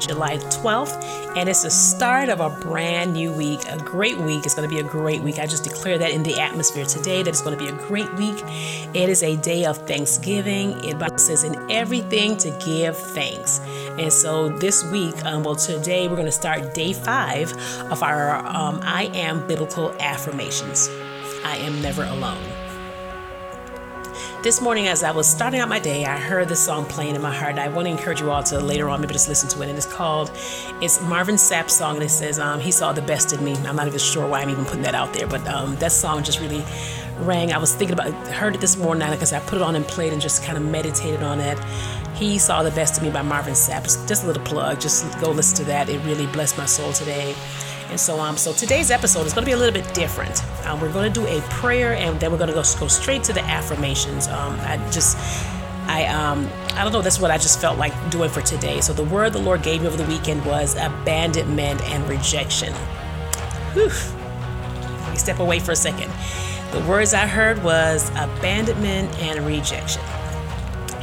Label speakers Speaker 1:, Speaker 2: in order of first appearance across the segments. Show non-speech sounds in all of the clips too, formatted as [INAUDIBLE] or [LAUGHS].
Speaker 1: July 12th, and it's the start of a brand new week, a great week. It's going to be a great week. I just declare that in the atmosphere today that it's going to be a great week. It is a day of Thanksgiving. It says in everything to give thanks. And so this week, um, well, today we're going to start day five of our um, I Am Biblical Affirmations. I am never alone. This morning, as I was starting out my day, I heard this song playing in my heart. I want to encourage you all to later on maybe just listen to it. And it's called, it's Marvin Sapp's song, and it says, um, He saw the best in me. I'm not even sure why I'm even putting that out there, but um, that song just really rang. I was thinking about heard it this morning because I put it on and played and just kind of meditated on it. He saw the best in me by Marvin Sapp. Just a little plug. Just go listen to that. It really blessed my soul today and so. Um, so today's episode is going to be a little bit different. Um, we're going to do a prayer, and then we're going to go go straight to the affirmations. Um, I just. I um I don't know that's what I just felt like doing for today. So the word the Lord gave me over the weekend was abandonment and rejection. Whew. Let me step away for a second. The words I heard was abandonment and rejection.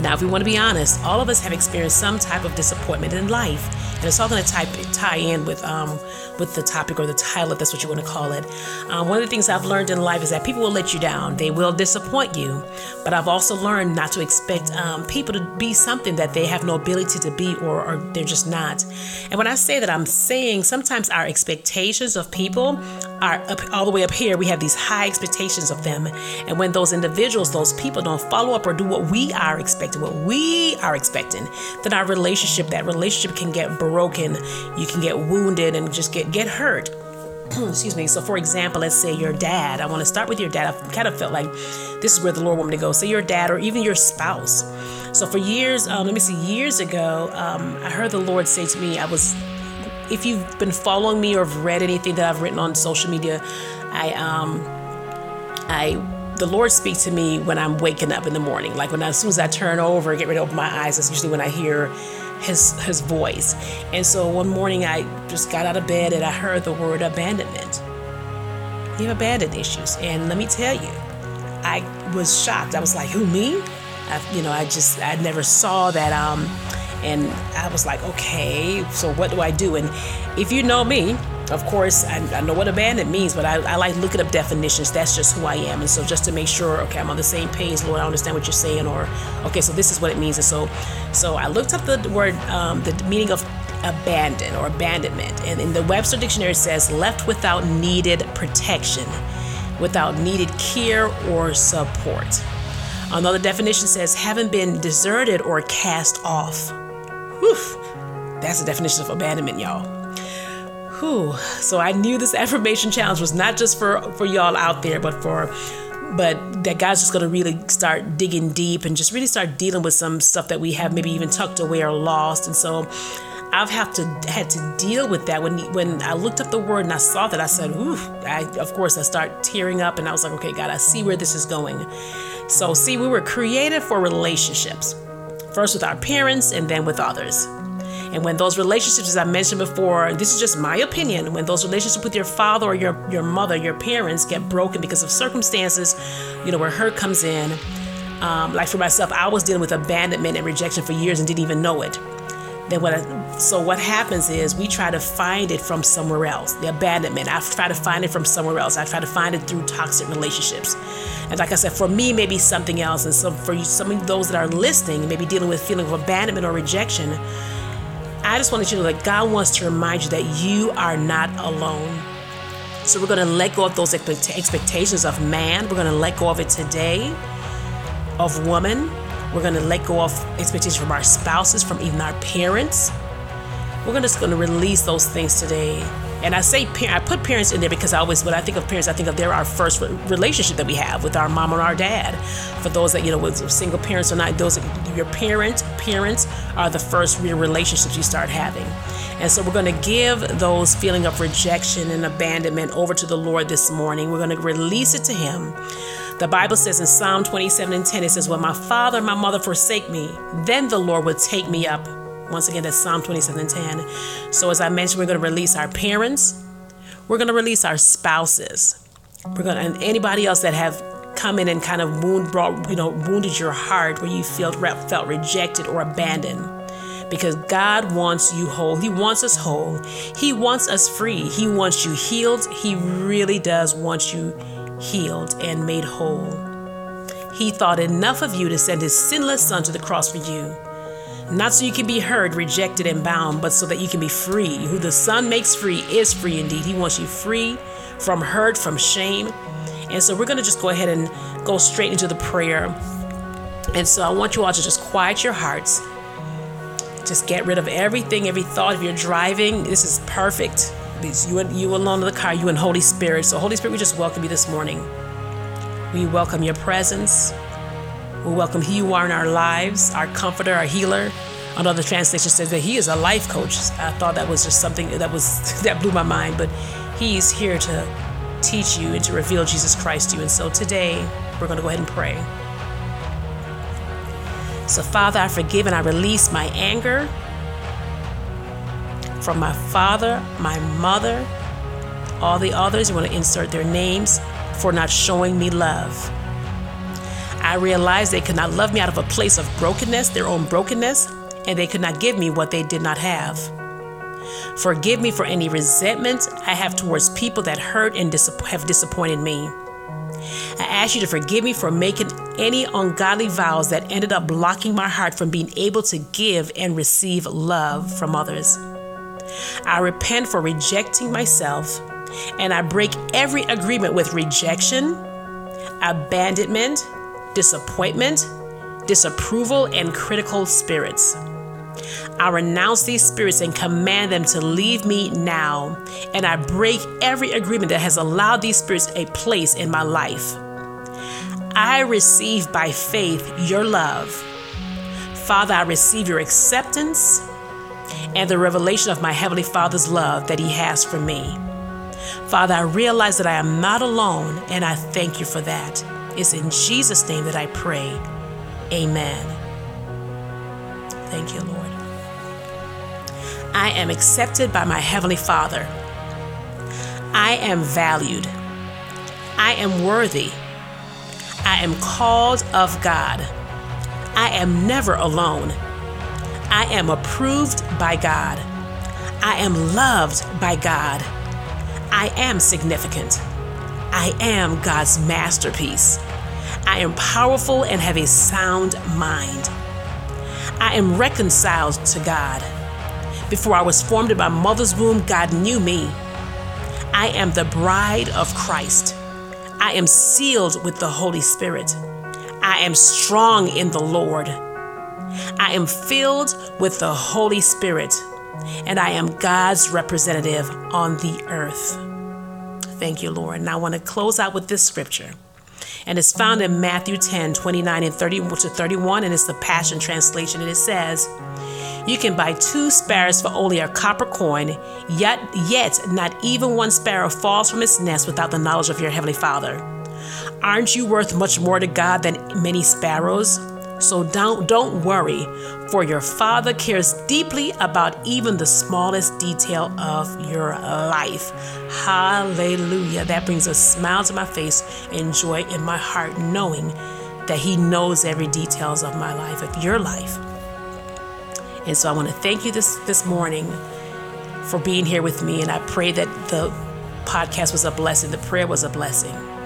Speaker 1: Now, if we want to be honest, all of us have experienced some type of disappointment in life, and it's all going to tie, tie in with um, with the topic or the title, if that's what you want to call it. Um, one of the things I've learned in life is that people will let you down, they will disappoint you, but I've also learned not to expect um, people to be something that they have no ability to be or, or they're just not. And when I say that, I'm saying sometimes our expectations of people are up, all the way up here. We have these high expectations of them, and when those individuals, those people, don't follow up or do what we are expecting what we are expecting, then our relationship, that relationship can get broken. You can get wounded and just get get hurt. [CLEARS THROAT] Excuse me. So, for example, let's say your dad. I want to start with your dad. I kind of felt like this is where the Lord wanted me to go. Say your dad or even your spouse. So, for years, um, let me see, years ago, um, I heard the Lord say to me, I was if you've been following me or have read anything that I've written on social media, I um I the Lord speaks to me when I'm waking up in the morning. Like when I, as soon as I turn over, and get ready to open my eyes, that's usually when I hear his his voice. And so one morning I just got out of bed and I heard the word abandonment. You have abandoned issues. And let me tell you, I was shocked. I was like, who me? I, you know, I just I never saw that um and I was like, okay, so what do I do? And if you know me, of course, I, I know what abandoned means, but I, I, like looking up definitions. That's just who I am. And so, just to make sure, okay, I'm on the same page, Lord, I understand what you're saying, or okay, so this is what it means. And so, so I looked up the word, um, the meaning of abandon or abandonment, and in the Webster Dictionary, it says left without needed protection, without needed care or support. Another definition says having been deserted or cast off. Whew. That's the definition of abandonment, y'all. Whew. So I knew this affirmation challenge was not just for for y'all out there, but for but that God's just gonna really start digging deep and just really start dealing with some stuff that we have maybe even tucked away or lost. And so I've have to had to deal with that when when I looked up the word and I saw that I said, "Ooh!" I, of course I start tearing up and I was like, "Okay, God, I see where this is going." So see, we were created for relationships, first with our parents and then with others. And when those relationships, as I mentioned before, this is just my opinion, when those relationships with your father or your, your mother, your parents get broken because of circumstances, you know, where hurt comes in. Um, like for myself, I was dealing with abandonment and rejection for years and didn't even know it. Then what? I, so what happens is we try to find it from somewhere else. The abandonment. I try to find it from somewhere else. I try to find it through toxic relationships. And like I said, for me, maybe something else. And so for you, some of those that are listening, maybe dealing with feeling of abandonment or rejection, I just wanted you to know that God wants to remind you that you are not alone. So we're going to let go of those expectations of man. We're going to let go of it today, of woman. We're going to let go of expectations from our spouses, from even our parents. We're just going to release those things today and I say I put parents in there because I always when I think of parents I think of they're our first relationship that we have with our mom and our dad. For those that you know with single parents or not, those your parents parents are the first real relationships you start having. And so we're going to give those feeling of rejection and abandonment over to the Lord this morning. We're going to release it to Him. The Bible says in Psalm 27 and 10, it says, When my father and my mother forsake me, then the Lord will take me up once again, that's Psalm 27 and 10. So, as I mentioned, we're going to release our parents, we're going to release our spouses, we're going to, and anybody else that have come in and kind of wound, brought, you know, wounded your heart where you felt felt rejected or abandoned. because God wants you whole. He wants us whole. He wants us free. He wants you healed. He really does want you healed and made whole. He thought enough of you to send his sinless son to the cross for you. Not so you can be hurt, rejected, and bound, but so that you can be free. Who the Son makes free is free indeed. He wants you free from hurt, from shame. And so we're going to just go ahead and go straight into the prayer. And so I want you all to just quiet your hearts. Just get rid of everything, every thought. If you're driving, this is perfect. You and you alone in the car, you and Holy Spirit. So Holy Spirit, we just welcome you this morning. We welcome your presence. We welcome who you are in our lives, our comforter, our healer. Another translation says that he is a life coach. I thought that was just something that was [LAUGHS] that blew my mind, but he's here to teach you and to reveal Jesus Christ to you. And so today we're going to go ahead and pray. So, Father, I forgive and I release my anger from my father, my mother, all the others. You want to insert their names for not showing me love. I realized they could not love me out of a place of brokenness, their own brokenness, and they could not give me what they did not have. Forgive me for any resentment I have towards people that hurt and have disappointed me. I ask you to forgive me for making any ungodly vows that ended up blocking my heart from being able to give and receive love from others. I repent for rejecting myself, and I break every agreement with rejection, abandonment, disappointment, disapproval, and critical spirits. I renounce these spirits and command them to leave me now. And I break every agreement that has allowed these spirits a place in my life. I receive by faith your love. Father, I receive your acceptance and the revelation of my Heavenly Father's love that He has for me. Father, I realize that I am not alone, and I thank you for that. It's in Jesus' name that I pray. Amen. Thank you, Lord. I am accepted by my Heavenly Father. I am valued. I am worthy. I am called of God. I am never alone. I am approved by God. I am loved by God. I am significant. I am God's masterpiece. I am powerful and have a sound mind. I am reconciled to God. Before I was formed in my mother's womb, God knew me. I am the bride of Christ. I am sealed with the Holy Spirit. I am strong in the Lord. I am filled with the Holy Spirit, and I am God's representative on the earth. Thank you, Lord. And I want to close out with this scripture. And it's found in Matthew 10 29 and 30 to 31, and it's the Passion Translation. And it says, You can buy two sparrows for only a copper coin, yet, yet not even one sparrow falls from its nest without the knowledge of your Heavenly Father. Aren't you worth much more to God than many sparrows? So don't don't worry, for your Father cares deeply about even the smallest detail of your life. Hallelujah. That brings a smile to my face and joy in my heart knowing that he knows every details of my life, of your life. And so I want to thank you this this morning for being here with me and I pray that the podcast was a blessing, the prayer was a blessing.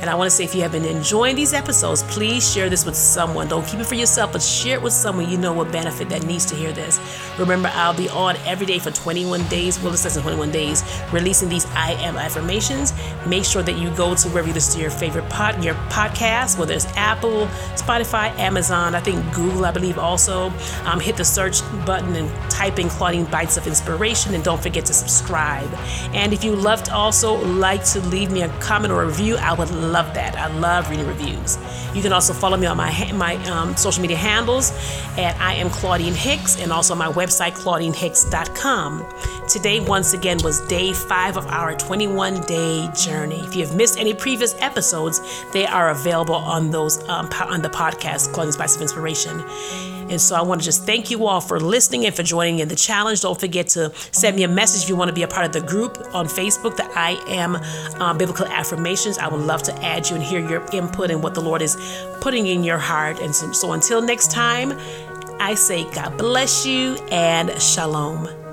Speaker 1: And I want to say, if you have been enjoying these episodes, please share this with someone. Don't keep it for yourself, but share it with someone you know will benefit that needs to hear this. Remember, I'll be on every day for 21 days. Well, it says 21 days, releasing these I am affirmations. Make sure that you go to wherever you listen to your favorite pod, your podcast, whether it's Apple, Spotify, Amazon, I think Google, I believe also. Um, hit the search button and type in Claudine Bites of Inspiration, and don't forget to subscribe. And if you loved also like to leave me a comment or a review, I would love that. I love reading reviews. You can also follow me on my my um, social media handles at I am Claudine Hicks and also my website claudinehicks.com. Today, once again, was day five of our 21 day journey. If you have missed any previous episodes, they are available on those um, on the podcast Claudine's Bites of Inspiration. And so I want to just thank you all for listening and for joining in the challenge. Don't forget to send me a message if you want to be a part of the group on Facebook, the I Am uh, Biblical Affirmations. I would love to add you and hear your input and what the Lord is putting in your heart. And so, so until next time, I say God bless you and shalom.